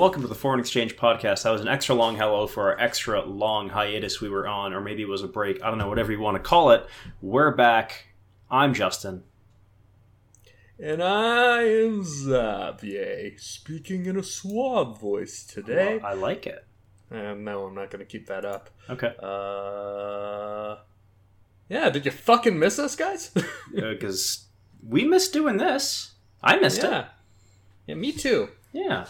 welcome to the Foreign Exchange Podcast. That was an extra long hello for our extra long hiatus we were on, or maybe it was a break. I don't know, whatever you want to call it. We're back. I'm Justin. And I am Xavier, speaking in a suave voice today. I like it. No, I'm not going to keep that up. Okay. Uh, yeah, did you fucking miss us, guys? Because we missed doing this. I missed yeah. Yeah, me too. Yeah.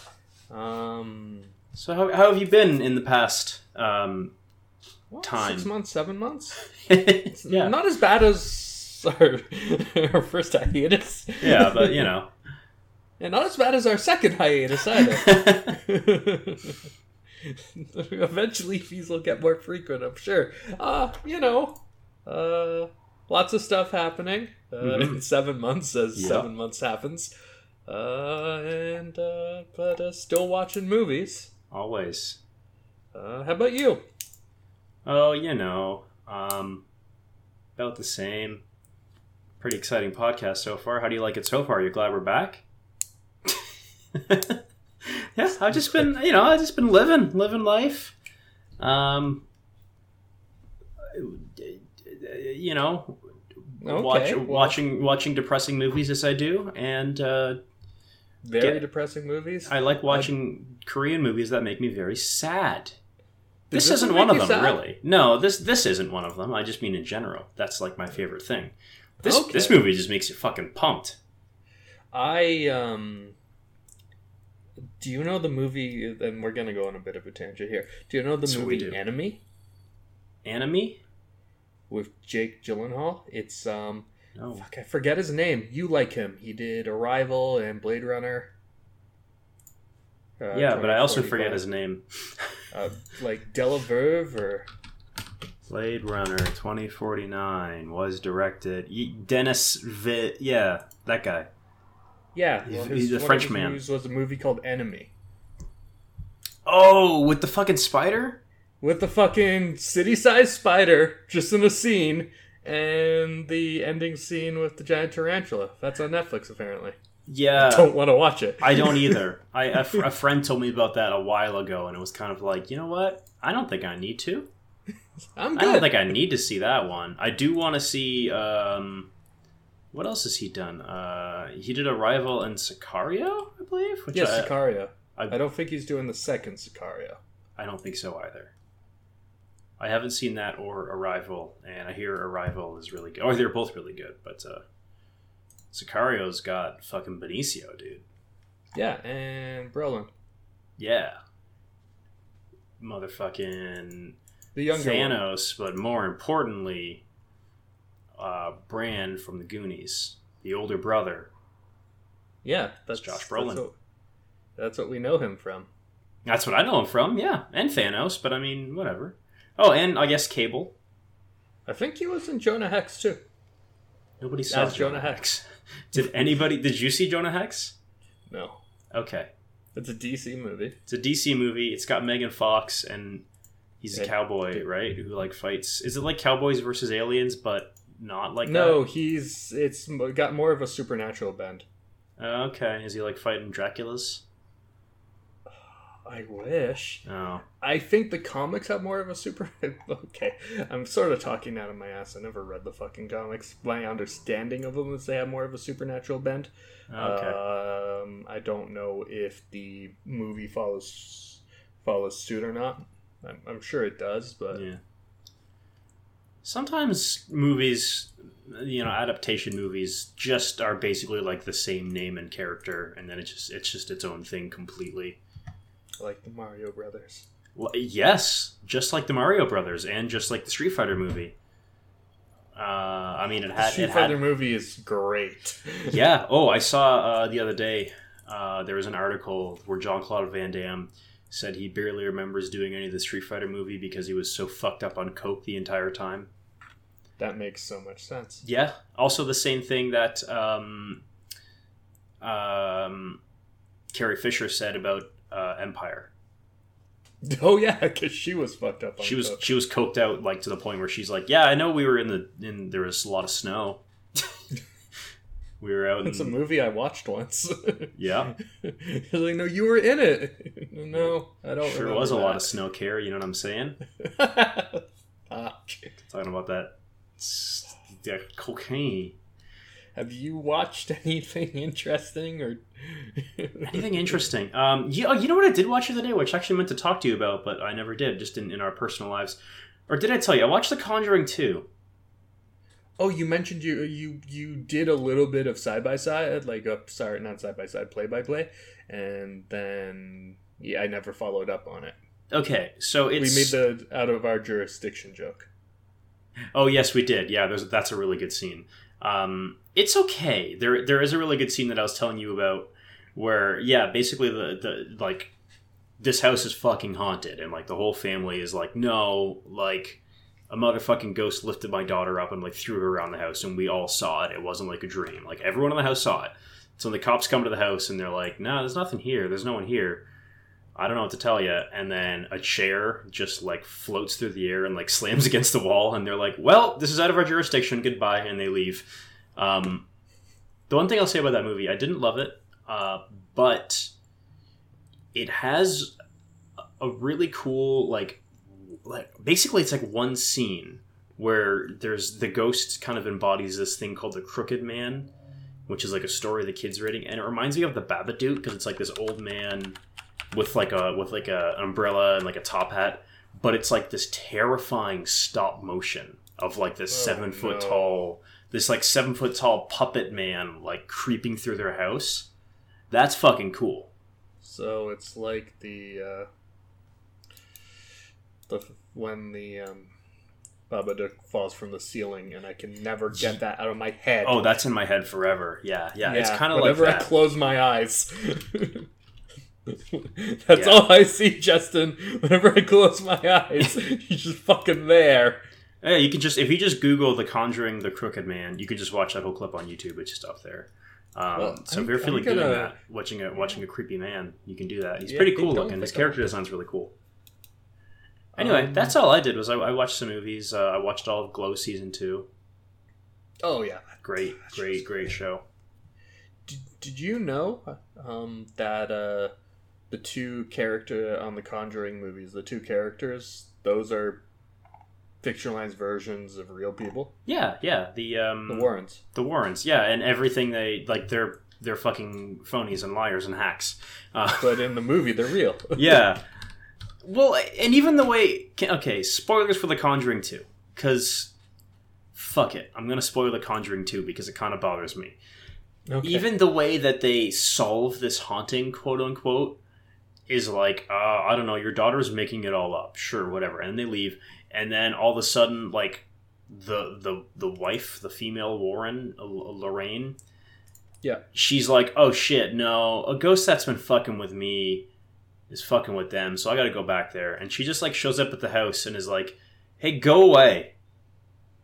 Um, So, how, how have you been in the past? Um, what, Time. Six months, seven months? yeah. Not as bad as our, our first hiatus. yeah, but you know. And not as bad as our second hiatus either. Eventually, these will get more frequent, I'm sure. Uh, you know, uh, lots of stuff happening uh, Mhm. in seven months as Yeah. seven months happens. Uh, and, uh, but uh, still watching movies. Always. Uh, how about you? Oh, you know, um, about the same. Pretty exciting podcast so far. How do you like it so far? You're glad we're back? yeah, I've just been, you know, I've just been living, living life. Um, you know, watch, well- watching watching depressing movies as I do, and uh, Very Get- depressing movies. I like watching Korean movies that make me very sad. This, this isn't one of them, sad? really. No, this this isn't one of them. I just mean in general. That's like my favorite thing. This Okay. this movie just makes you fucking pumped. I um do you know the movie and we're gonna go on a bit of a tangent here. Do you know the That's movie. Enemy Anime? with Jake Gyllenhaal? It's um No. fuck, I forget his name. You like him. He did Arrival and Blade Runner. Uh, yeah, but I also 2045. forget his name. uh, like Delaverve or Blade Runner 2049 was directed. Dennis V. Yeah, that guy. yeah, He's- well, he's a one of French man. movies Was a movie called Enemy Oh, with the fucking spider? with the fucking city-sized spider just in a scene, and the ending scene with the giant tarantula. That's on Netflix apparently. Yeah. Don't want to watch it. I don't either. I a, fr- a friend told me about that a while ago, and it was kind of like, you know what? I don't think I need to. I'm I don't think I need to see that one. I do want to see. Um, what else has he done? Uh, he did Arrival and Sicario, I believe. Which yes, I, Sicario. I- I, don't think he's doing the second Sicario. I don't think so either. I haven't seen that or Arrival, and I hear Arrival is really good. Oh, they're both really good, but uh, Sicario's got fucking Benicio, dude. Yeah, and Brolin, Yeah. Motherfucking the younger one. Thanos, but more importantly, uh, Brand from the Goonies, the older brother. Yeah, that's Josh Brolin. That's what, that's what we know him from. That's what I know him from, yeah, and Thanos. But I mean, whatever. Oh, and I guess Cable. I think he was in Jonah Hex too. Nobody saw Jonah, Jonah Hex. Did anybody? Did you see Jonah Hex? No, Okay, it's a DC movie. it's a DC movie. It's got Megan Fox, and he's a cowboy, right? Who like fights. Is it like cowboys versus aliens, but not like no, that? he's it's got more of a supernatural bend. Okay, is he like fighting Draculas? I wish. Oh, I think the comics have more of a super. okay, I'm sort of talking out of my ass. I never read the fucking comics. My understanding of them is they have more of a supernatural bent. okay. Um, I don't know if the movie follows follows suit or not. I'm, I'm sure it does, but Yeah. Sometimes movies, you know, adaptation movies just are basically like the same name and character, and then it's just it's just its own thing completely. Like the Mario Brothers. Well, yes, just like the Mario Brothers, and just like the Street Fighter movie. Uh, I mean, it The had Street it had Fighter movie is great. yeah. Oh, I saw uh, the other day. Uh, there was an article where Jean-Claude Van Damme said he barely remembers doing any of the Street Fighter movie because he was so fucked up on coke the entire time. that makes so much sense. Yeah. Also, the same thing that um, um, Carrie Fisher said about uh, Empire. Oh yeah, because she was fucked up. On She was coke. she was coked out like to the point where she's like, "Yeah, I know we were in the in there was a lot of snow." We were out. It's a movie I watched once. yeah, He's like, no, you were in it. No, I don't. sure was a lot of snow care. You know what I'm saying? Fuck. Talking about that, yeah, cocaine. Have you watched anything interesting or Anything interesting? Um, you, oh, you know what I did watch the other day, which I actually meant to talk to you about, but I never did, just in, in our personal lives. Or did I tell you? I watched The Conjuring 2. Oh, you mentioned you you you did a little bit of side by side, like a sorry, not side by side, play by play, and then yeah, I never followed up on it. Okay, so it's. We made the out of our jurisdiction joke. Oh yes, we did. Yeah, there's that's a really good scene. Um, it's okay. There there is a really good scene that I was telling you about where yeah, basically the the like this house is fucking haunted and like the whole family is like no, like a motherfucking ghost lifted my daughter up and like threw her around the house and we all saw it. It wasn't like a dream. Like everyone in the house saw it. So when the cops come to the house and they're like, "No, there's nothing here. There's no one here." I don't know what to tell you. And then a chair just like floats through the air and like slams against the wall. And they're like, well, this is out of our jurisdiction. Goodbye. And they leave. Um, the one thing I'll say about that movie, I didn't love it, uh, but it has a really cool, like, like, basically, it's like one scene where there's the ghost kind of embodies this thing called the Crooked Man, which is like a story the kids are reading. And it reminds me of the Babadook because it's like this old man with like a with like a umbrella and like a top hat, but it's like this terrifying stop motion of like this Oh, seven foot no. tall this like seven foot tall puppet man like creeping through their house. That's fucking cool. So it's like the uh, the when the um, Babadook falls from the ceiling, and I can never get that out of my head. Oh, that's in my head forever. Yeah, yeah. it's kind of like whenever I close my eyes. That's Yeah. all I see, Justin. Whenever I close my eyes, he's just fucking there. Yeah, you can just if you just Google "The Conjuring: The Crooked Man," you can just watch that whole clip on YouTube. It's just up there. Um, Well, so I'm- if you're feeling gonna- doing that, watching a watching a creepy man, you can do that. He's Yeah, pretty cool looking. His character design's really cool. Anyway, Um, that's all I did was I, I watched some movies. Uh, I watched all of Glow season two. Oh yeah. Great, That great, show's great show. Did, did you know um, that uh, the two character on the Conjuring movies, the two characters, those are fictionalized versions of real people, Yeah, yeah. The um, the Warrens. the Warrens. Yeah, and everything they like, they're they're fucking phonies and liars and hacks. Uh, But in the movie, they're real. yeah. Well, and even the way. Okay, spoilers for The Conjuring 2. Because, fuck it. I'm going to spoil The Conjuring 2 because it kind of bothers me. Okay. Even the way that they solve this haunting, quote unquote, is like, uh, I don't know, your daughter's making it all up. Sure, whatever. And they leave. And then all of a sudden, like, the the the wife, the female Warren, L- Lorraine, Yeah. she's like, oh shit, no, a ghost that's been fucking with me is fucking with them, so I got to go back there. And she just like shows up at the house and is like, hey, go away.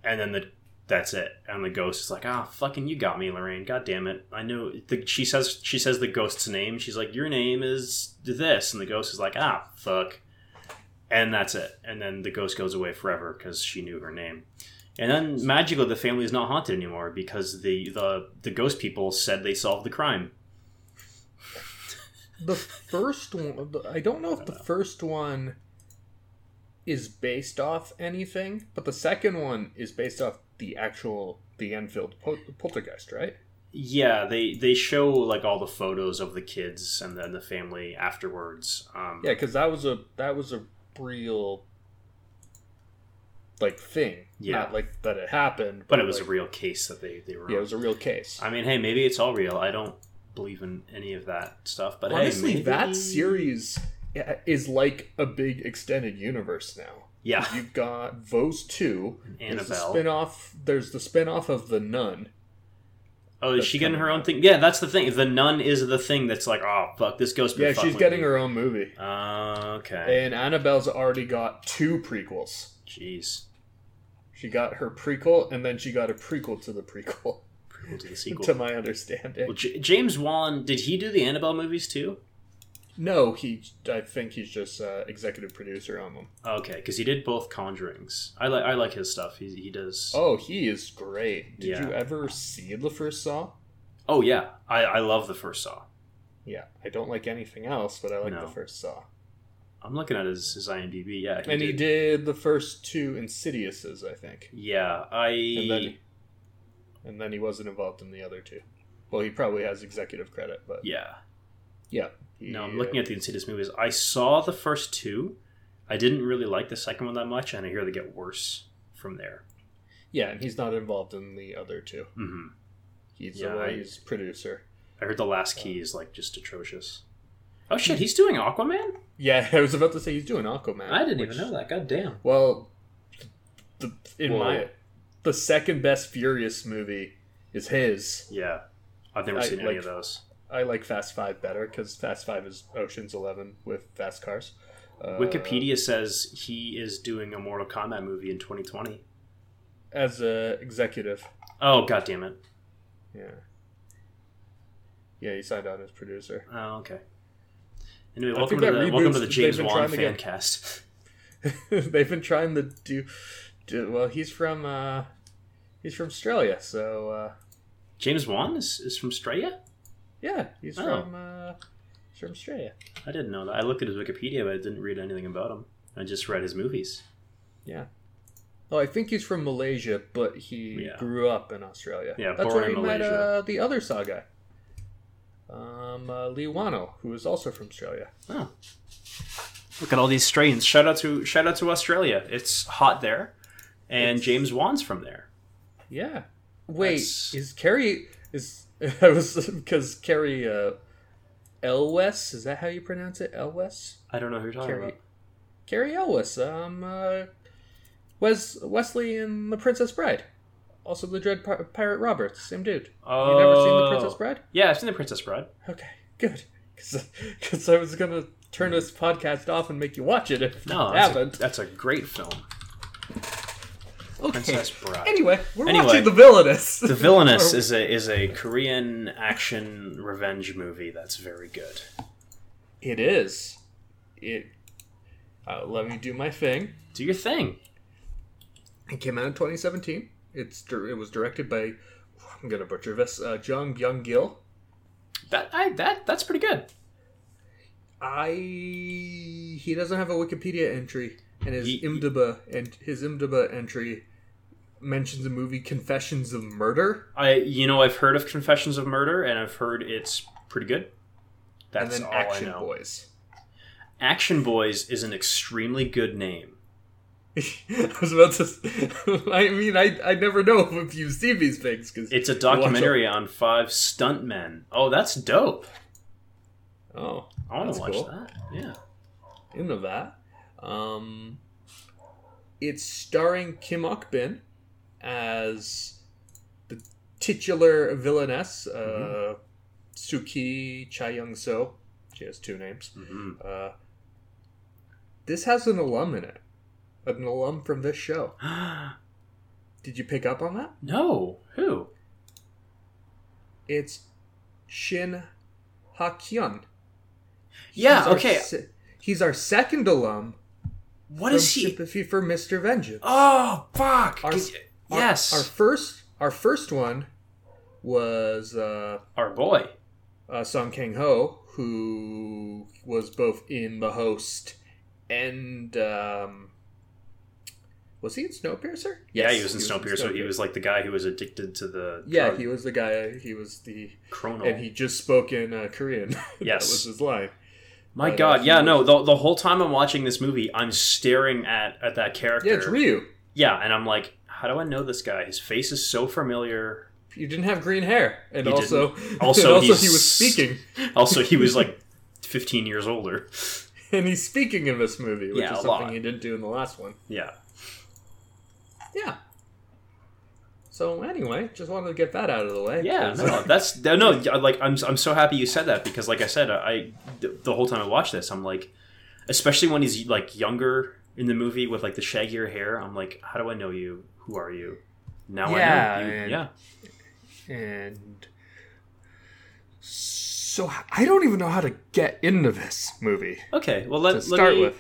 And then the that's it. And the ghost is like, ah, fucking, you got me, Lorraine. God damn it. I know. The, she says she says the ghost's name. She's like, your name is this, and the ghost is like, ah, fuck. And that's it. And then the ghost goes away forever because she knew her name. And then magically, the family is not haunted anymore because the, the the ghost people said they solved the crime. the first one, I don't know if the first one is based off anything, but the second one is based off the actual the Enfield pol- poltergeist, right? Yeah, they they show like all the photos of the kids and then the family afterwards. Um, Yeah, because that was a that was a real like thing. Yeah. Not like that it happened, but it was a real case that they they were. yeah, it was a real case. I mean, hey, maybe it's all real. I don't believe in any of that stuff, but Honestly, hey, maybe... that series is like a big extended universe now. Yeah, You've got Vose two. There's the Annabelle. spin-off. There's the spin-off of the Nun. Oh, is she getting her own thing? Yeah, that's the thing. The nun is the thing that's like, oh fuck, this ghost. Yeah, she's getting me. her own movie. Uh, okay. And Annabelle's already got two prequels. Jeez, She got her prequel, and then she got a prequel to the prequel, prequel to the sequel. to my understanding. well, J- James Wan did he do the Annabelle movies too? No, he. I think he's just uh, executive producer on them. Okay, because he did both Conjurings. I like I like his stuff. He he does. Oh, he is great. Did Yeah. you ever see the first Saw? Oh yeah, I, I love the first Saw. Yeah, I don't like anything else, but I like No. the first Saw. I'm looking at his, his IMDb. Yeah, and he did the first two Insidiouses, I think, Yeah, I. and then and then he wasn't involved in the other two. Well, he probably has executive credit, but yeah. yeah. No, I'm looking at the Insidious movies. I saw the first two. I didn't really like the second one that much, and I hear they get worse from there. Yeah, and he's not involved in the other two. hmm He's Yeah, I- he's producer. I heard the last key is like just atrocious. Oh shit, he's doing Aquaman? Yeah, I was about to say he's doing Aquaman. I didn't which- even know that. God damn. Well, the, in Whoa. my the second best Furious movie is his. Yeah, I've never I seen any like- of those. I like Fast Five better because Fast Five is Ocean's Eleven with fast cars. Uh, Wikipedia says he is doing a Mortal Kombat movie in 2020. as a executive. Oh god damn it. Yeah. Yeah, he signed on as producer. Oh okay. Anyway, welcome to the welcome to the James Wan fan get- cast. They've been trying to do, do. Well, he's from. uh He's from Australia, so uh James Wan is, is from Straya? Yeah, he's Oh. from. uh He's from Australia. I didn't know that. I looked at his Wikipedia, but I didn't read anything about him. I just read his movies. Yeah. Oh, I think he's from Malaysia, but he Yeah. grew up in Australia. Yeah, that's born where he in met uh, the other Saw guy, um, uh, Leigh Whannell, who is also from Australia. Oh. Look at all these strains. Shout out to shout out to Australia. It's hot there. And It's- James Wan's from there. Yeah. Wait, That's- is Cary is I was because Cary uh, Elwes is that how you pronounce it? Elwes. I don't know who you're talking Cary about. Cary Elwes. Um, uh, Wes Wesley in The Princess Bride. Also, the Dread Pir- Pirate Roberts, same dude. Oh. You never seen The Princess Bride? Yeah, I've seen the Princess Bride. Okay, good. Because I was gonna turn this podcast off and make you watch it if No, you that's haven't. that's a great film. Okay. Princess Bride. Anyway, we're Anyway, watching The Villainess. The Villainess is a is a Korean action revenge movie that's very good. It is. It. Uh, let me do my thing. Do your thing. It came out in 2017. It's it was directed by I'm gonna butcher this. Uh, Jung Byung Gil. That I that that's pretty good. I he doesn't have a Wikipedia entry, and his He- IMDb and his IMDb entry mentions the movie Confessions of Murder, I you know I've heard of Confessions of Murder and I've heard it's pretty good. That's and then all Action I know. Boys. Action Boys is an extremely good name. I was about to. I mean, I I never know if you've seen these things because It's a documentary on five stuntmen. Oh, that's dope. Oh, I want to watch cool. that. Yeah. into that. Um, it's starring Kim Ok Bin as the titular villainess, uh, Mm-hmm. Suki Cha Young So. She has two names. hmm Uh, this has an alum in it, an alum from this show. Did you pick up on that? no. Who? It's Shin Ha Kyun. Yeah. He's our Okay. se- he's our second alum What from is he? Sympathy for Mr. Vengeance. Oh, fuck. Our- Cause- Our- yes. Our, first our first one was uh, Our boy. uh, Song Kang Ho, who was both in The Host and um, was he in Snowpiercer? yeah, Yes, he was in Snowpiercer. He was like the guy who was addicted to the Yeah, drug he was the guy. He was the Chrono. and he just spoke in uh, Korean. that Yes. was his line. My uh, God, yeah, no. The, the whole time I'm watching this movie, I'm staring at at that character. Yeah, it's Ryu. Yeah, and I'm like, how do I know this guy? His face is so familiar. You didn't have green hair, and He also. Also, and also he was speaking, Also, he was like 15 years older. and he's speaking in this movie, which Yeah, is a lot. something he didn't do in the last one. Yeah. Yeah. So anyway, just wanted to get that out of the way. Yeah, no, that's no, no. Like, I'm, I'm so happy you said that because, like I said, I the whole time I watched this, I'm like, especially when he's like younger in the movie with like the shaggier hair, I'm like, how do I know you? Who are you? Now Yeah, I know you. and- Yeah, and so I don't even know how to get into this movie okay. Well, let, to let start me- with.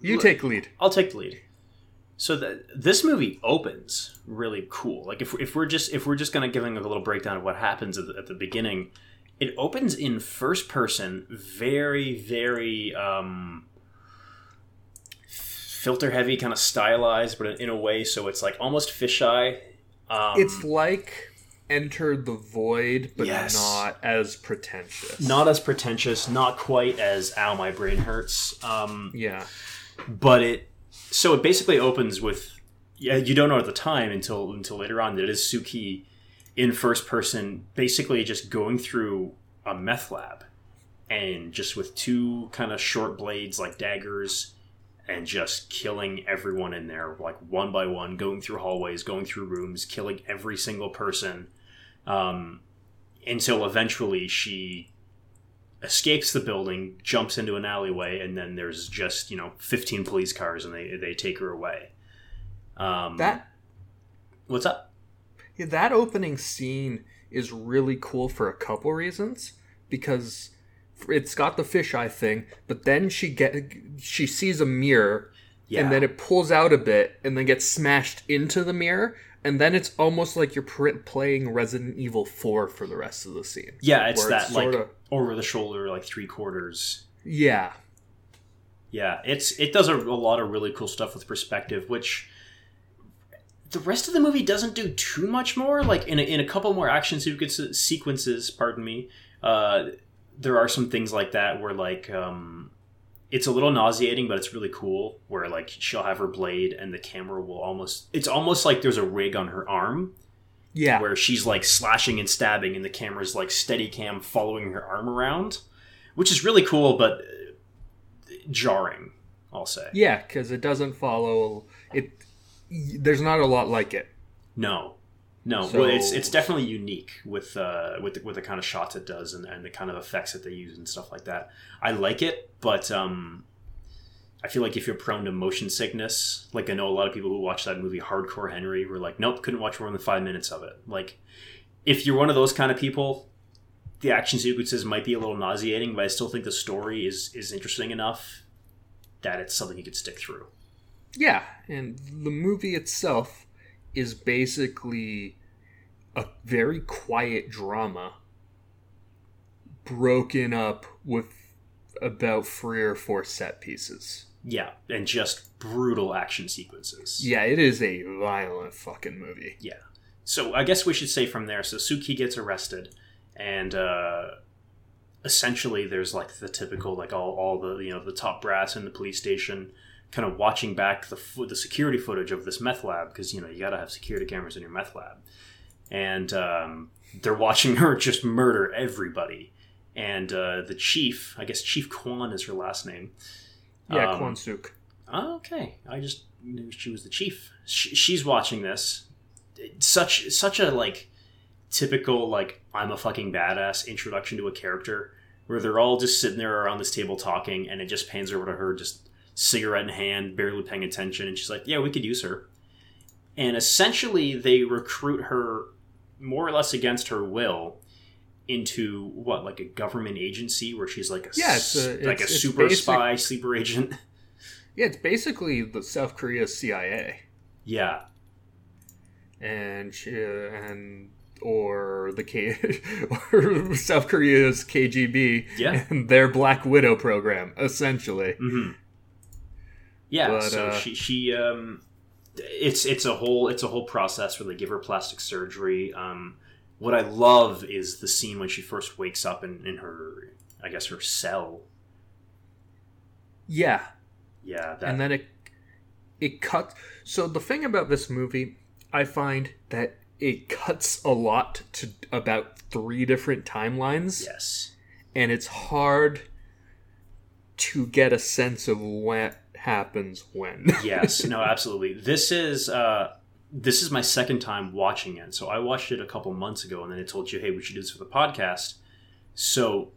You let- take lead. I'll take the lead. So the, this movie opens really cool. Like if, if we're just if we're just gonna giving a little breakdown of what happens at the, at the beginning, it opens in first person, very very um, filter heavy, kind of stylized, but in a way so it's like almost fisheye. Um, it's like Enter the Void, but Yes. not as pretentious. not as pretentious, not quite as "ow my brain hurts." Um, yeah, but it so it basically opens with yeah you don't know at the time until until later on that it is Suki in first person basically just going through a meth lab and just with two kind of short blades like daggers and just killing everyone in there like one by one going through hallways going through rooms killing every single person. Um, until eventually she escapes the building, jumps into an alleyway, and then there's just you know 15 police cars, and they they take her away. Um, that what's up? yeah, that opening scene is really cool for a couple reasons because it's got the fisheye thing, but then she get she sees a mirror Yeah, and then it pulls out a bit and then gets smashed into the mirror and then it's almost like you're pr- playing Resident Evil 4 for the rest of the scene. yeah, it's that it's like sorta- over the shoulder, like three quarters. Yeah. Yeah, it's it does a, a lot of really cool stuff with perspective, which the rest of the movie doesn't do too much more. Like in a, in a couple more action sequences, sequences, pardon me, uh, there are some things like that where like um, it's a little nauseating, but it's really cool. Where like she'll have her blade, and the camera will almost it's almost like there's a rig on her arm Yeah. where she's like slashing and stabbing, and the camera's like steady cam following her arm around, which is really cool, but uh, jarring. I'll say. Yeah, cuz it doesn't follow it there's not a lot like it. No, no. So- well, it's it's definitely unique with uh, with the, with the kind of shots it does and, and the kind of effects that they use and stuff like that. I like it, but um, I feel like if you're prone to motion sickness, like I know a lot of people who watch that movie Hardcore Henry were like, nope, couldn't watch more than five minutes of it. Like, if you're one of those kind of people, the action sequences might be a little nauseating, but I still think the story is is interesting enough that it's something you could stick through. Yeah, and the movie itself is basically a very quiet drama broken up with about three or four set pieces. Yeah, and just brutal action sequences. Yeah, it is a violent fucking movie. Yeah. So I guess we should say from there. So Suki gets arrested, and uh, essentially there's like the typical like all, all the you know the top brass in the police station kind of watching back the fo- the security footage of this meth lab because you know you got to have security cameras in your meth lab, and um, they're watching her just murder everybody. And uh, the chief, I guess Chief Kwan is her last name. Yeah, Um, Kwon Suk. Okay. I just knew she was the chief. She, she's watching this. Such such a like typical like I'm a fucking badass introduction to a character where they're all just sitting there around this table talking, and it just pans over to her, just cigarette in hand, barely paying attention, and she's like, "Yeah, we could use her." And essentially, they recruit her more or less against her will into what like a government agency where she's like a Yeah, it's a- s- like a it's- it's super basic- spy sleeper agent. Yeah, it's basically the South Korea CIA, yeah, and she, and or the K or South Korea's KGB, Yeah. and their Black Widow program, essentially. hmm Yeah, But, so uh, she she um, it's it's a whole it's a whole process where they give her plastic surgery. Um, what I love is the scene when she first wakes up in, in her I guess her cell. Yeah, Yeah, that and then it it cuts. So the thing about this movie, I find that it cuts a lot to about three different timelines, yes, and it's hard to get a sense of what happens when. yes, no, absolutely. This is uh, this is my second time watching it. So I watched it a couple months ago, and then I told you, hey, we should do this for the podcast. So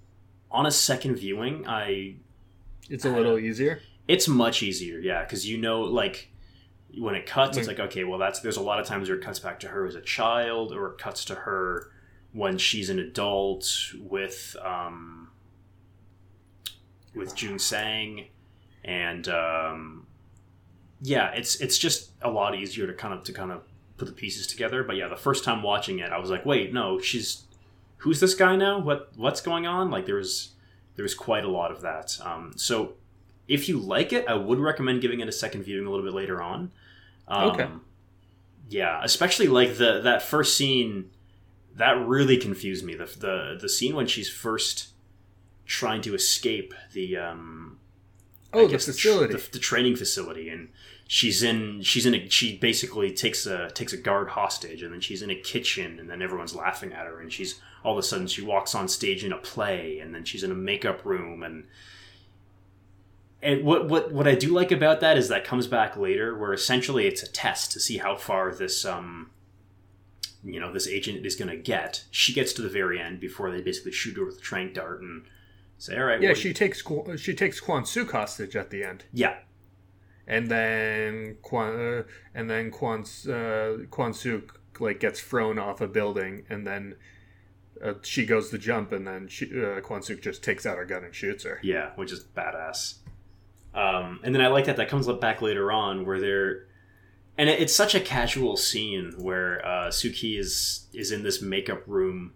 on a second viewing, I it's a little easier. It's much easier, yeah, because you know, like when it cuts, it's Like- like okay, well, that's there's a lot of times where it cuts back to her as a child, or it cuts to her when she's an adult with um, with Jun Sang, and um, yeah, it's it's just a lot easier to kind of to kind of put the pieces together. But yeah, the first time watching it, I was like, wait, no, she's who's this guy now? What what's going on? Like there was there was quite a lot of that. Um, so if you like it, I would recommend giving it a second viewing a little bit later on. Um, Okay. Yeah, especially like the that first scene that really confused me. The the the scene when she's first trying to escape the um I Oh, the guess tr- facility. the, the training facility, and she's in she's in a she basically takes a takes a guard hostage, and then she's in a kitchen, and then everyone's laughing at her, and she's all of a sudden she walks on stage in a play, and then she's in a makeup room, and and what what what I do like about that is that comes back later, where essentially it's a test to see how far this um you know this agent is going to get. She gets to the very end before they basically shoot her with a trank dart and say, "All right, yeah, well, she takes she takes Quan Suk hostage at the end, yeah." and then Quan uh, and then Quan uh, Quan Suk like gets thrown off a building, and then uh, she goes to jump, and then she, uh, Quan Suk just takes out her gun and shoots her. Yeah, which is badass. Um, and then I like that that comes up back later on where they're, and it, it's such a casual scene where uh, Suki is is in this makeup room,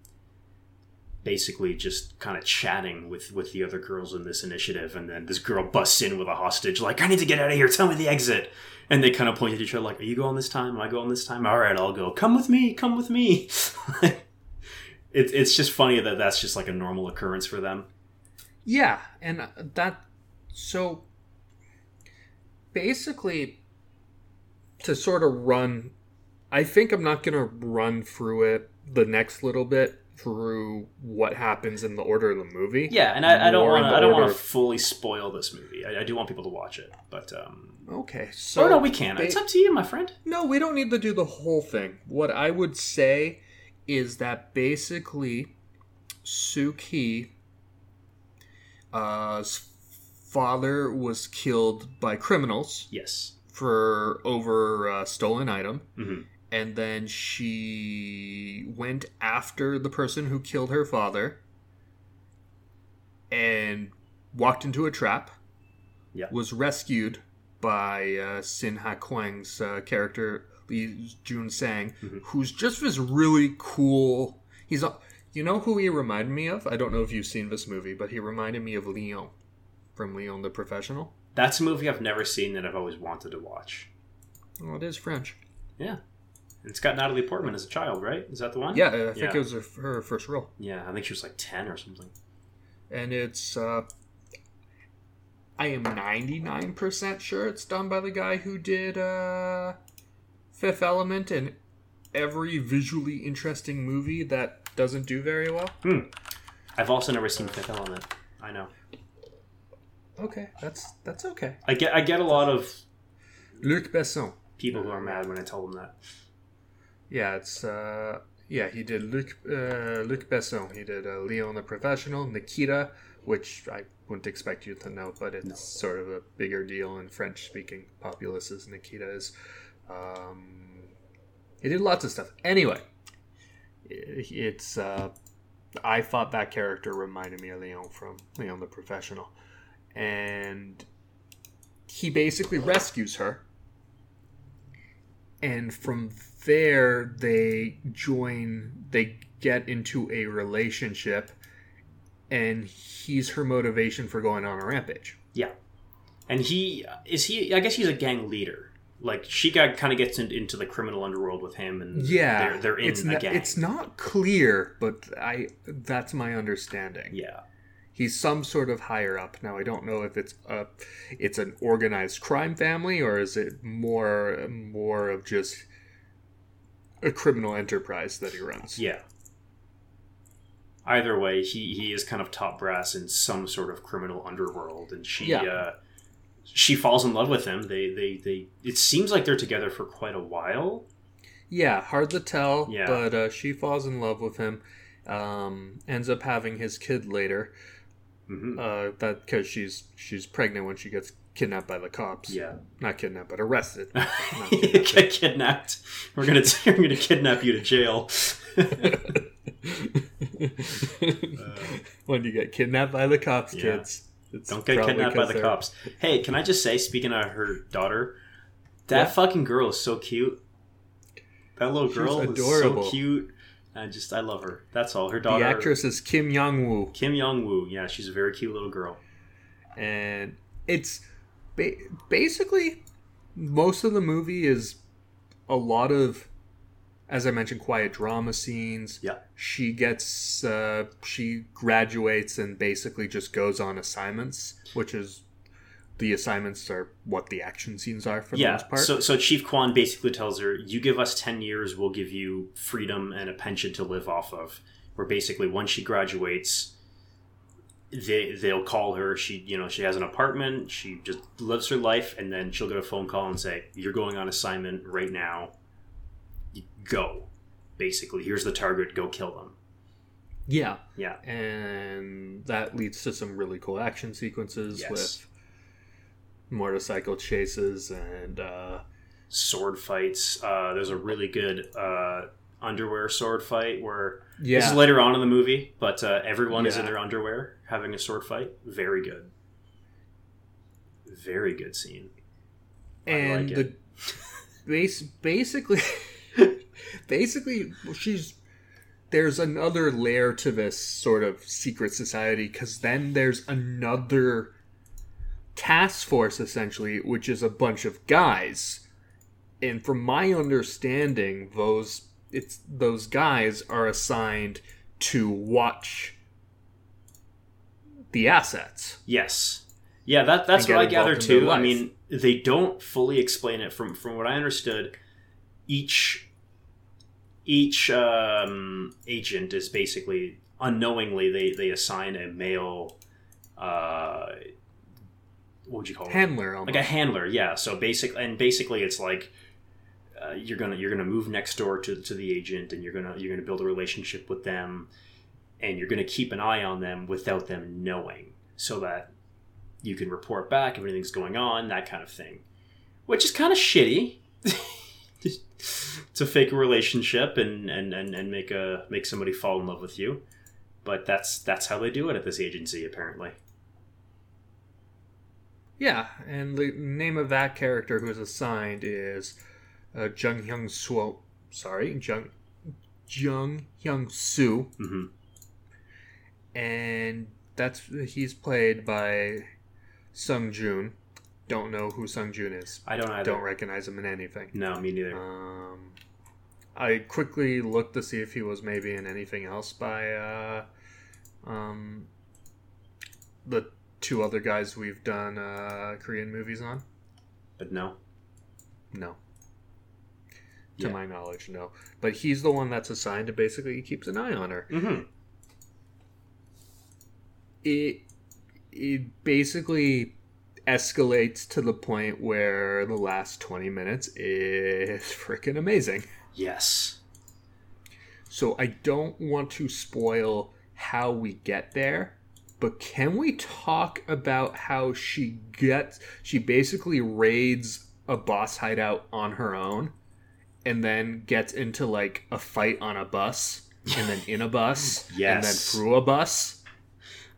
basically just kind of chatting with with the other girls in this initiative, and then this girl busts in with a hostage, like, "I need to get out of here. Tell me the exit." And they kind of point at each other, like, "Are you going this time? Am I going this time? All right, I'll go. Come with me. Come with me." it, it's just funny that that's just like a normal occurrence for them. Yeah, and uh, that so basically to sort of run I think I'm not going to run through it the next little bit through what happens in the order of the movie. Yeah, and I, I don't want to. I don't want to fully spoil this movie. I, I do want people to watch it, but um, Okay. So oh no, we can. ba- It's up to you, my friend. No, we don't need to do the whole thing. What I would say is that basically Suki uh, father was killed by criminals Yes. for over a stolen item, hmm and then she went after the person who killed her father and walked into a trap. Yeah. Was rescued by uh, Shin Ha Kyun's uh, character Lee Jun Sang, Mhm. who's just this really cool. He's you know who he reminded me of? I don't know if you've seen this movie, but he reminded me of Leon from Leon the Professional. That's a movie I've never seen that I've always wanted to watch. Well, it is French. Yeah, it's got Natalie Portman as a child, right? Is that the one? Yeah, I think Yeah. it was her, her first role. Yeah, I think she was like ten or something. and it's uh I am 99% sure it's done by the guy who did uh Fifth Element and every visually interesting movie that doesn't do very well. Hmm. I've also never seen Fifth Element. I know. Okay, that's that's okay. I get. I get a lot of Luc Besson. people who are mad when I tell them that. Yeah, it's uh yeah, he did Luc uh, Luc Besson. He did uh, Leon the Professional, Nikita, which I wouldn't expect you to know, but it's No. sort of a bigger deal in French-speaking populaces. Nikita is. Um, he did lots of stuff. Anyway, it's. Uh, I thought that character reminded me of Leon from Leon the Professional, and he basically rescues her and from there they join they get into a relationship and he's her motivation for going on a rampage Yeah, and he is he. I guess he's a gang leader. Like she got kind of gets in, into the criminal underworld with him, and yeah they're, they're in it's not, gang. it's not clear but i that's my understanding Yeah, he's some sort of higher up now i don't know if it's a it's an organized crime family or is it more more of just a criminal enterprise that he runs yeah. Either way, he he is kind of top brass in some sort of criminal underworld, and she Yeah. uh, she falls in love with him. They they they. It seems like they're together for quite a while. Yeah, hard to tell. Yeah. But uh, she falls in love with him. Um, ends up having his kid later. hmm Uh, that because she's she's pregnant when she gets kidnapped by the cops. Yeah, Not kidnapped, but arrested. Not kidnapped. get kidnapped. We're gonna we're gonna kidnap you to jail. when you get kidnapped by the cops, Yeah. kids. It's Don't get kidnapped by the they're- cops. Hey, can I just say, speaking of her daughter, That Yeah. fucking girl is so cute. That little She's girl is so cute. I just I love her. That's all. Her daughter. The actress is Kim Young Woo, Kim Young Woo. Yeah, she's a very cute little girl. and it's ba- basically most of the movie is a lot of, as I mentioned, quiet drama scenes. Yeah. She gets, uh, she graduates and basically just goes on assignments, which is the assignments are what the action scenes are for the yeah. most part. So so Chief Kwan basically tells her, "You give us ten years, we'll give you freedom and a pension to live off of." Where basically, once she graduates, they they'll call her. She you know she has an apartment. She just lives her life, and then she'll get a phone call and say, "You're going on assignment right now. Go." Basically, here's the target. Go kill them. yeah. Yeah. and that leads to some really cool action sequences Yes. with motorcycle chases and uh, sword fights. Uh, there's a really good uh, underwear sword fight where yeah, this is later on in the movie, but uh, everyone is in their underwear having a sword fight. Very good. Very good scene. And like the base basically basically she's there's another layer to this sort of secret society because then there's another task force essentially which is a bunch of guys and from my understanding those it's those guys are assigned to watch the assets Yes. Yeah, that that's what I get involved gathered in their too. I mean, they don't fully explain it from from what I understood. Each each um, agent is basically unknowingly they they assign a male. Uh, what would you call it? handler almost. like a handler yeah so basic and basically it's like uh, you're gonna you're gonna move next door to, to the agent and you're gonna you're gonna build a relationship with them and you're gonna keep an eye on them without them knowing so that you can report back if anything's going on that kind of thing. Which is kind of shitty to fake a relationship and, and, and, and make a make somebody fall in love with you. But that's that's how they do it at this agency apparently. Yeah, and the name of that character who is assigned is uh, Jung Hyung Soo. Sorry, Jung Jung Hyung Soo, hmm and that's he's played by Sung Jun. Don't know who Sung Jun is. i don't either Don't recognize him in anything. no me neither Um, I quickly looked to see if he was maybe in anything else by uh, um, the two other guys we've done uh, Korean movies on. but no No. To Yeah. my knowledge, no. But he's the one that's assigned to basically he keeps an eye on her. mm-hmm. It it basically escalates to the point where the last 20 minutes is freaking amazing. Yes. So I don't want to spoil how we get there, but can we talk about how she gets she basically raids a boss hideout on her own and then gets into like a fight on a bus and then in a bus and then through a bus?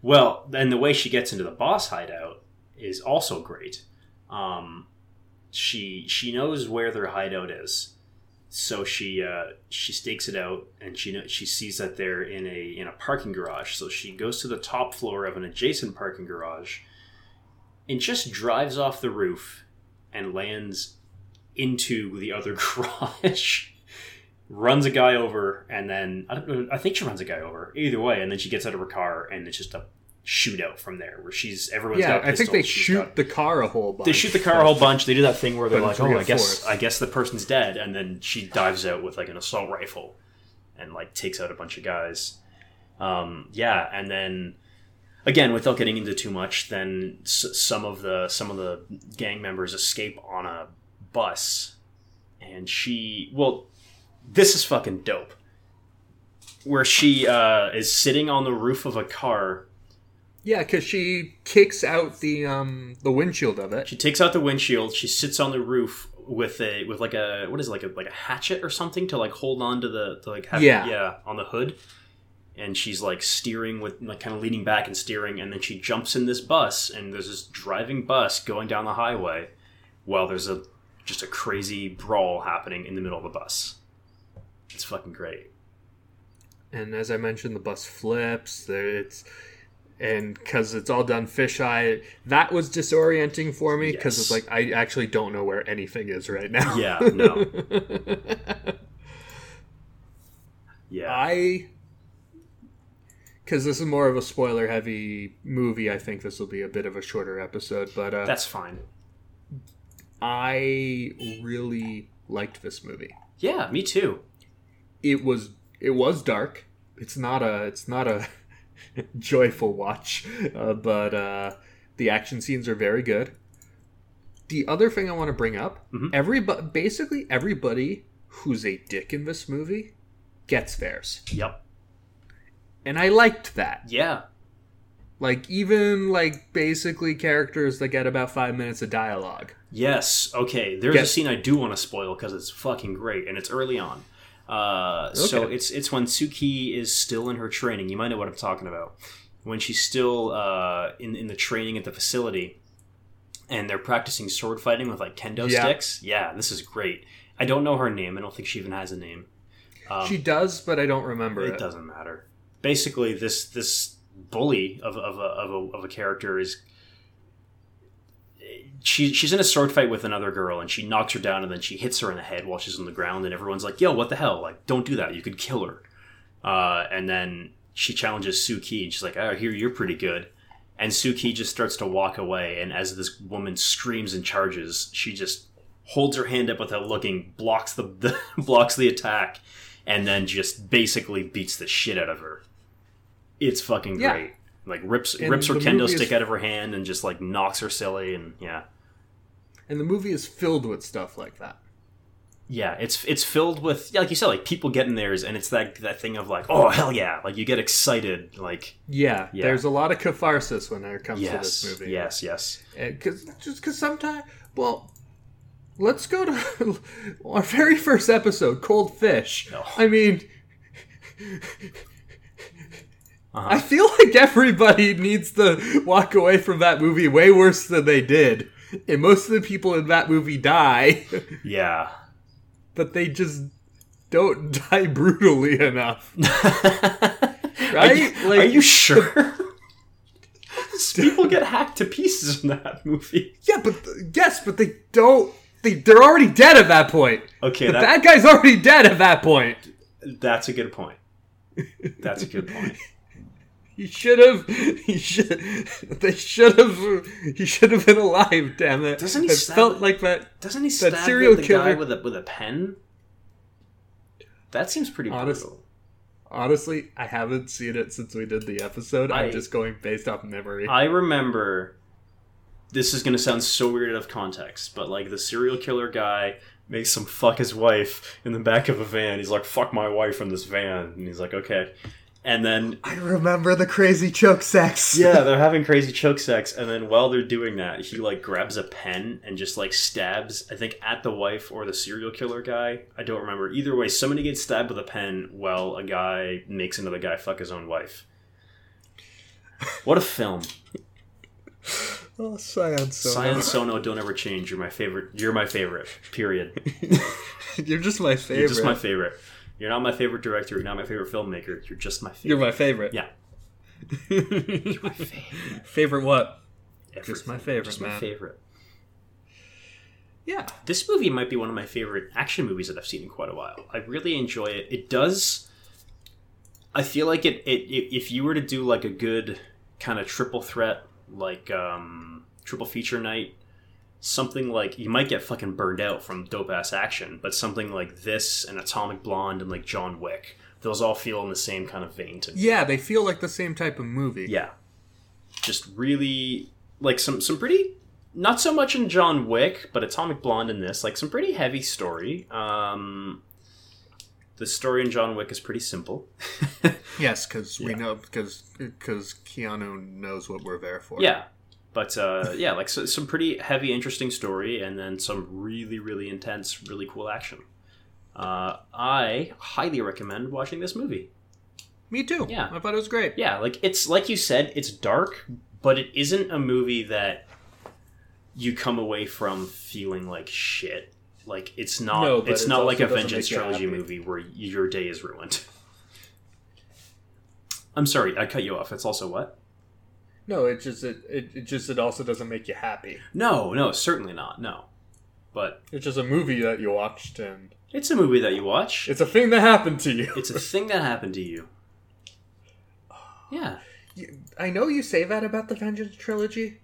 Well, and the way she gets into the boss hideout is also great. Um, she she knows where their hideout is, so she uh, she stakes it out, and she know, she sees that they're in a in a parking garage. So she goes to the top floor of an adjacent parking garage, and just drives off the roof, and lands into the other garage. runs a guy over, and then I don't know. I think she runs a guy over. Either way, and then she gets out of her car, and it's just a shootout from there, where she's everyone's yeah, got I think they shoot got- the car a whole bunch. they shoot the car a whole bunch. They do that thing where they're like, "Oh, I guess. I guess the person's dead," and then she dives out with like an assault rifle, and like takes out a bunch of guys. Um, yeah, and then again, without getting into too much, then s- some of the some of the gang members escape on a bus, and she well, this is fucking dope. Where she uh, is sitting on the roof of a car Yeah, because she kicks out the um the windshield of it. She takes out the windshield. She sits on the roof with a with like a what is it, like a like a hatchet or something to like hold on to the to like have, Yeah. yeah on the hood. And she's like steering with like kind of leaning back and steering, and then she jumps in this bus, and there's this driving bus going down the highway, while there's a just a crazy brawl happening in the middle of the bus. It's fucking great. And as I mentioned, the bus flips. There, it's and because it's all done fisheye, that was disorienting for me because it's like I actually don't know where anything is right now. Yeah, no. Yeah. I because this is more of a spoiler heavy movie. I think this will be a bit of a shorter episode, but uh, That's fine. I really liked this movie. Yeah, me too. It was it was dark. It's not a it's not a joyful watch, uh, but uh, the action scenes are very good. The other thing I want to bring up, Mhm. everybody basically everybody who's a dick in this movie gets theirs, Yep. and I liked that. Yeah. Like even like basically characters that get about five minutes of dialogue. Yes. Okay. There's a scene I do want to spoil because it's fucking great and it's early on. Uh, So it's it's when Sook-hee is still in her training. You might know what I'm talking about. When she's still uh, in in the training at the facility, and they're practicing sword fighting with like kendo Yeah. sticks. Yeah, this is great. I don't know her name. I don't think she even has a name. Um, she does, but I don't remember it it. doesn't matter. Basically, this this bully of, of, a, of, a, of a character is she she's in a sword fight with another girl and she knocks her down and then she hits her in the head while she's on the ground and everyone's like, "Yo, what the hell? Like, don't do that. You could kill her." Uh, and then she challenges Sook-hee and she's like, "Oh, hear you're pretty good." And Sook-hee just starts to walk away and as this woman screams and charges, she just holds her hand up without looking, blocks the, the blocks the attack, and then just basically beats the shit out of her. It's fucking Yeah. great. Like rips And rips her kendo movie is- stick out of her hand and just like knocks her silly and yeah. And the movie is filled with stuff like that. Yeah, it's it's filled with yeah, like you said, like people getting theirs, and it's that that thing of like, oh hell yeah, like you get excited, like Yeah, Yeah. there's a lot of catharsis when it comes to this movie. yes, yes, eh, because just because sometimes, well, let's go to our very first episode, Cold Fish. Oh. I mean, Uh-huh. I feel like everybody needs to walk away from that movie way worse than they did, and most of the people in that movie die, yeah. but they just don't die brutally enough. Are you, Like- are you sure? people get hacked to pieces in that movie. Yeah, but yes, but they don't. They they're already dead at that point. Okay, The that, bad guy's already dead at that point. that's a good point. That's a good point. He should have. He should. They should have. He should have been alive. Damn it! Doesn't he It stab felt like that. Doesn't he That stab serial the, the guy with a with a pen? That seems pretty Honest- brutal. Honestly, I haven't seen it since we did the episode. I- I'm just going based off memory. I remember. This is going to sound so weird out of context, but like the serial killer guy makes him fuck his wife in the back of a van. He's like, "Fuck my wife in this van," and he's like, "Okay." And then I remember the crazy choke sex. yeah, they're having crazy choke sex, and then while they're doing that, he like grabs a pen and just like stabs. I think at the wife or the serial killer guy. I don't remember. Either way, somebody gets stabbed with a pen while a guy makes another guy fuck his own wife. What a film! Oh, Sion Sion Sono, don't ever change. You're my favorite. You're my favorite. Period. You're just my favorite. You're just my favorite. You're not my favorite director. You're not my favorite filmmaker. You're just my favorite. You're my favorite. Yeah. favorite what? Everything. my favorite, Just my man. favorite. Yeah. This movie might be one of my favorite action movies that I've seen in quite a while. I really enjoy it. It does. I feel like it. It, it if you were to do like a good kind of triple threat, like um, triple feature night, something like you might get fucking burned out from dope ass action, but something like this and Atomic Blonde and like John Wick, those all feel in the same kind of vein to me. Yeah, they feel like the same type of movie. Yeah. Just really like some some pretty not so much in John Wick, but Atomic Blonde in this, like some pretty heavy story. Um the story in John Wick is pretty simple. Yes, because we Yeah. know because because Keanu knows what we're there for. yeah. But uh, yeah, like so, some pretty heavy, interesting story, and then some really, really intense, really cool action. Uh, I highly recommend watching this movie. me too. Yeah. I thought it was great. Yeah, like it's like you said, it's dark, but it isn't a movie that you come away from feeling like shit. Like it's not No, but it's not like a Vengeance trilogy happy. movie where your day is ruined. I'm sorry, I cut you off. It's also what? No, it just it, it, it just it also doesn't make you happy. No, no, certainly not. No. But It's just a movie that you watched and it's a movie that you watch. it's a thing that happened to you. It's a thing that happened to you. Yeah. I know you say that about the Vengeance trilogy,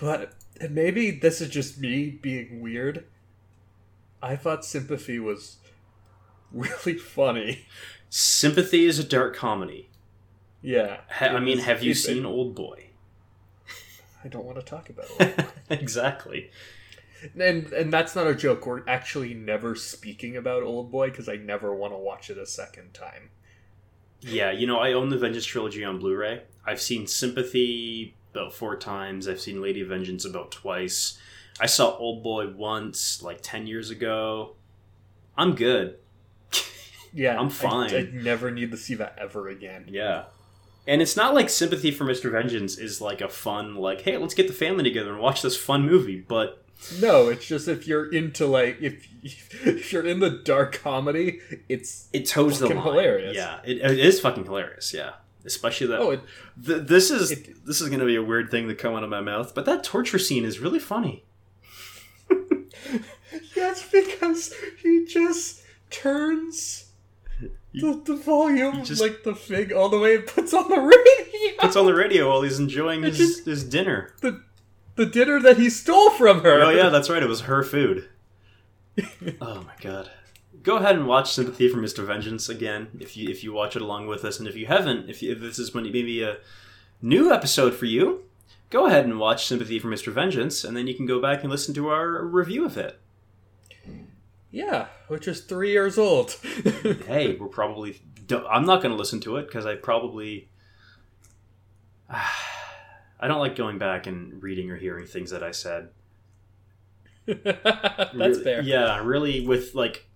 but maybe this is just me being weird. I thought Sympathy was really funny. Sympathy is a dark comedy. Yeah. Ha- I mean, have you seen Old Boy? I don't want to talk about it. exactly. and and that's not a joke. We're actually never speaking about Old Boy because I never want to watch it a second time. Yeah, you know, I own the Vengeance trilogy on Blu-ray. I've seen Sympathy about four times. I've seen Lady of Vengeance about twice. I saw Old Boy once, like ten years ago. I'm good. Yeah, I'm I- fine. I, never need to see that ever again. Yeah. And it's not like Sympathy for Mr. Vengeance is like a fun, like, hey, let's get the family together and watch this fun movie. But No, it's just if you're into like if if you're in the dark comedy, it's it toes the line. hilarious. Yeah, it, it is fucking hilarious. Yeah, especially that. oh, it, Th- this is It- this is going to be a weird thing to come out of my mouth, but that torture scene is really funny. that's because he just turns the, the volume just- like the fig all the way and puts on the radio. Puts on the radio while he's enjoying his, just- his dinner. the the dinner that he stole from her. Oh yeah, that's right. It was her food. oh my god. Go ahead and watch Sympathy for Mr. Vengeance again if you if you watch it along with us, and if you haven't, if, you, if this is maybe a new episode for you, go ahead and watch Sympathy for Mr. Vengeance, and then you can go back and listen to our review of it. Yeah, which is three years old. Hey, we're probably. I'm not going to listen to it because I probably. I don't like going back and reading or hearing things that I said. that's Really- fair. Yeah, really, with like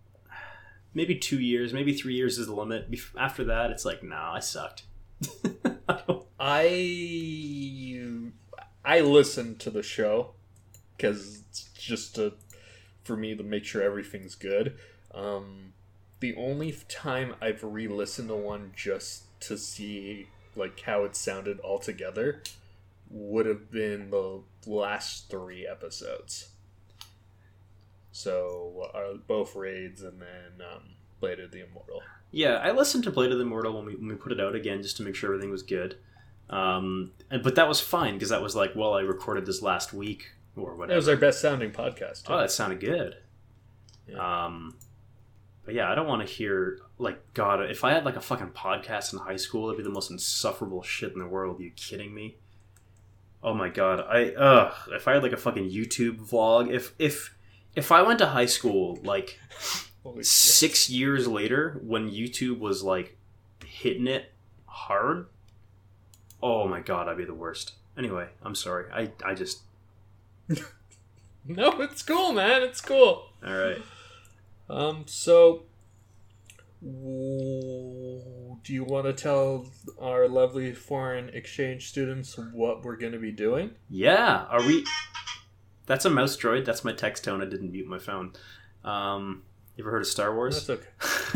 maybe two years, maybe three years is the limit. After that, it's like, nah, I sucked. I I listened to the show because it's just to for me to make sure everything's good. Um, the only time I've re-listened to one just to see like how it sounded altogether would have been the last three episodes. So uh, both raids and then um, Blade of the Immortal. yeah, I listened to Blade of the Immortal when we, when we put it out again just to make sure everything was good. Um, and, but that was fine because that was like, well, I recorded this last week or That whatever. was our best sounding podcast. too. Oh, that sounded good. Yeah. Um, but yeah, I don't want to hear like God. If I had like a fucking podcast in high school, it'd be the most insufferable shit in the world. you kidding me? Oh my god, I ugh. If I had like a fucking YouTube vlog, if if if I went to high school like six years later when YouTube was like hitting it hard, oh my god, I'd be the worst. Anyway, I'm sorry. I I just No, it's cool, man. It's cool. all right. Um, so w- do you want to tell our lovely foreign exchange students what we're going to be doing? Yeah, are we? That's a mouse droid. That's my text tone. I didn't mute my phone. Um, you ever heard of Star Wars? That's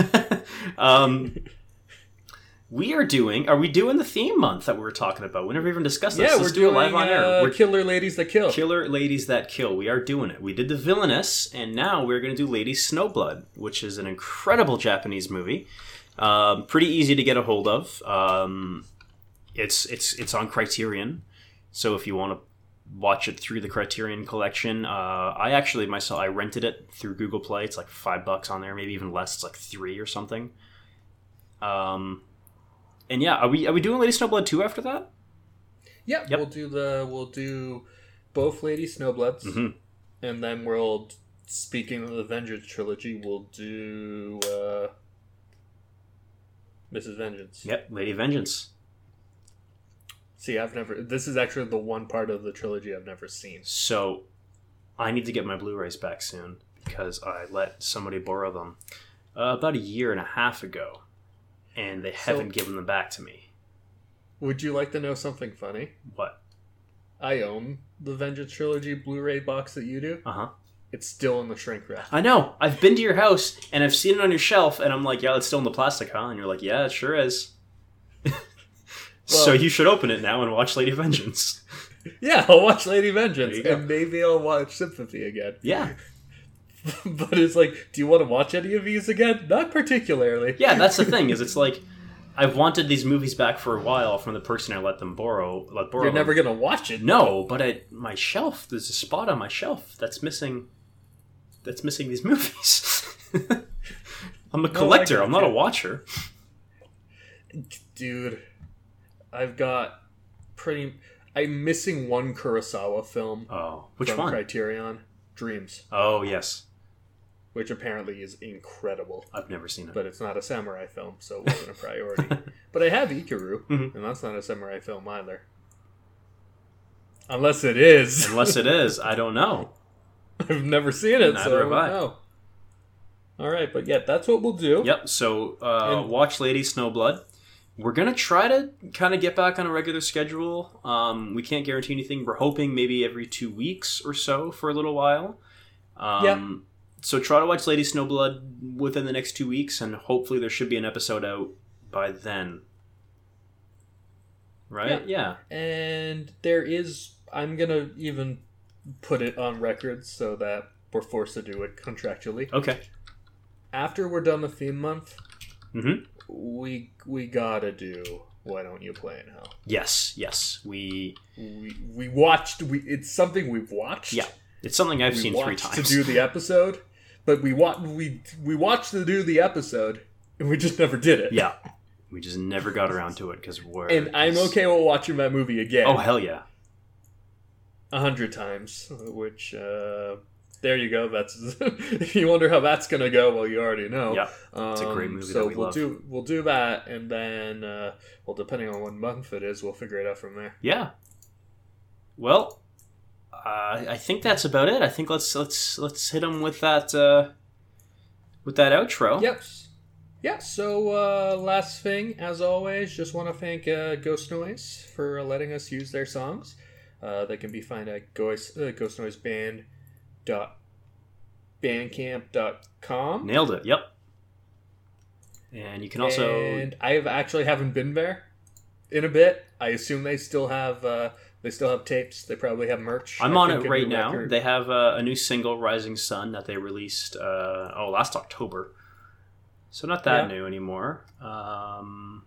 okay. um, we are doing. Are we doing the theme month that we were talking about? We never even discussed this. Yeah, Let's we're doing it live on air. uh, We're Killer Ladies That Kill. Killer Ladies That Kill. We are doing it. We did the Villainess, and now we're going to do Lady Snowblood, which is an incredible Japanese movie. Um, pretty easy to get a hold of. Um, it's it's it's on Criterion, so if you want to watch it through the Criterion collection, uh, I actually myself I rented it through Google Play. It's like five bucks on there, maybe even less. It's like three or something. Um, and yeah, are we are we doing Lady Snowblood two after that? Yeah, Yep. we'll do the we'll do both Lady Snowbloods, Mhm. and then we'll speaking of the Vengeance trilogy, we'll do uh, Mrs. Vengeance. Yep, Lady Vengeance. See, I've never. This is actually the one part of the trilogy I've never seen. So I need to get my Blu-rays back soon because I let somebody borrow them uh, about a year and a half ago, and they So- haven't given them back to me. Would you like to know something funny? What? I own the Vengeance trilogy Blu-ray box that you do, Uh huh. It's still in the shrink wrap. I know. I've been to your house and I've seen it on your shelf, and I'm like, yeah, it's still in the plastic, huh? And you're like, yeah, it sure is. so you should open it now and watch Lady Vengeance. Yeah, I'll watch Lady Vengeance, There you go. and maybe I'll watch Sympathy again. Yeah, but it's like, do you want to watch any of these again? Not particularly. yeah. That's the thing is, it's like I've wanted these movies back for a while from the person I let them borrow. Let borrow. You're never them. gonna watch it. No, but at my shelf, there's a spot on my shelf that's missing. That's missing these movies. I'm a I collector. I'm not a watcher. dude. I've got pretty. I'm missing one Kurosawa film Oh, which one? Criterion, Dreams, Oh, yes. Which apparently is incredible. I've never seen it. But it's not a samurai film, so it wasn't a priority. but I have Ikiru, Mhm. and that's not a samurai film either. Unless it is. Unless it is, I don't know. I've never seen it, Neither so have I. no. All right, but yeah, that's what we'll do. Yep. So uh, And- watch Lady Snowblood. We're gonna try to kind of get back on a regular schedule. Um, we can't guarantee anything. We're hoping maybe every two weeks or so for a little while. Um, Yeah. So try to watch Lady Snowblood within the next two weeks, and hopefully there should be an episode out by then. Right? Yeah. And there is. I'm gonna even put it on record so that we're forced to do it contractually. Okay. After we're done the theme month, Mm-hmm. we we gotta do. Why don't you play now? Yes. Yes. We. We we watched. We it's something we've watched. Yeah. It's something I've we seen three times. to do the episode, but we wa- we we watched to do the episode, and we just never did it. yeah. We just never got around to it because we're. And I'm okay with watching that movie again. Oh hell yeah! a hundred times, which uh, there you go. That's if you wonder how that's gonna go. Well, you already know. Yeah, um, it's a great movie So that we will love. do we'll do that, and then uh, well, depending on what month it is, we'll figure it out from there. Yeah. Well, uh, I think that's about it. I think let's let's let's hit them with that uh, with that outro. Yep. Yeah. So uh, last thing, as always, just want to thank uh, Ghost Noise for letting us use their songs. Uh, they can be found at ghost, uh, Ghost Noise Band dot bandcamp.com. Nailed it. Yep. And you can also and I have actually haven't been there in a bit. I assume they still have uh, they still have tapes. They probably have merch. I'm I on it right now. record- They have uh, a new single, "Rising Sun," that they released uh, oh last October. So not that Yeah. new anymore. Um,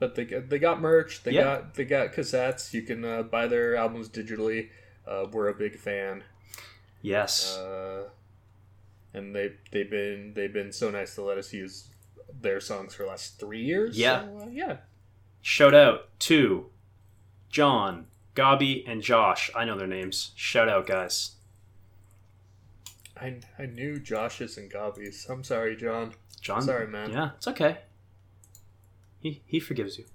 but they got- they got merch. They Yeah. got they got cassettes. You can uh, buy their albums digitally. Uh, we're a big fan. yes. Uh, and they they've been they've been so nice to let us use their songs for the last three years. Yeah. So, uh, yeah. Shout out to John, Gobby, and Josh. I know their names. Shout out, guys. I I knew Josh's and Gobby's. I'm sorry, John. John. Sorry, man. Yeah, it's okay. He he forgives you.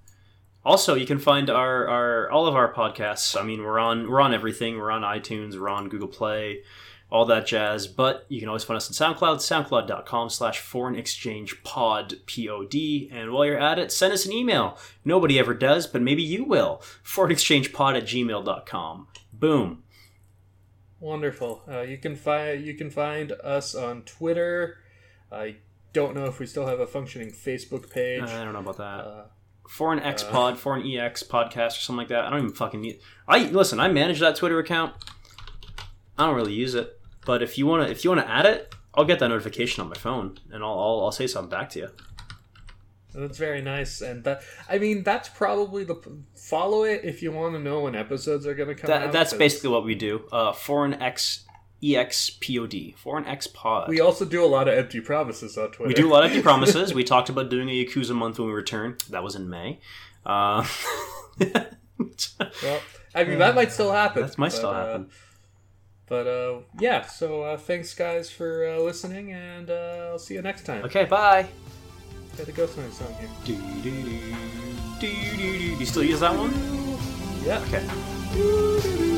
Also, you can find our, our all of our podcasts. I mean, we're on we're on everything. We're on iTunes. We're on Google Play, all that jazz. But you can always find us on SoundCloud. SoundCloud.com slash Foreign Exchange Pod P O D. And while you're at it, send us an email. Nobody ever does, but maybe you will. Foreign Exchange Pod at gmail.com. Boom. Wonderful. Uh, you can find you can find us on Twitter. I don't know if we still have a functioning Facebook page. I don't know about that. Uh, Foreign X Pod, Foreign EX podcast, or something like that. I don't even fucking need. I listen. I manage that Twitter account. I don't really use it, but if you wanna, if you wanna add it, I'll get that notification on my phone, and I'll, I'll, I'll say something back to you. that's very nice, and that I mean that's probably the follow it if you want to know when episodes are going to come That, out. that's 'cause basically what we do. Uh, Foreign X EX Pod, Foreign X Pod. We also do a lot of empty promises on Twitter. We do a lot of empty promises. We talked about doing a Yakuza month when we return. That was in May. Uh, Well, I mean that might still happen. that might still uh, happen. But uh, yeah, so uh, thanks guys for uh, listening, and uh, I'll see you next time. Okay, bye. Got the Ghost Noise song here. Do, do, do, do, do, do. You still use that one? Yeah. Okay. Do, do, do,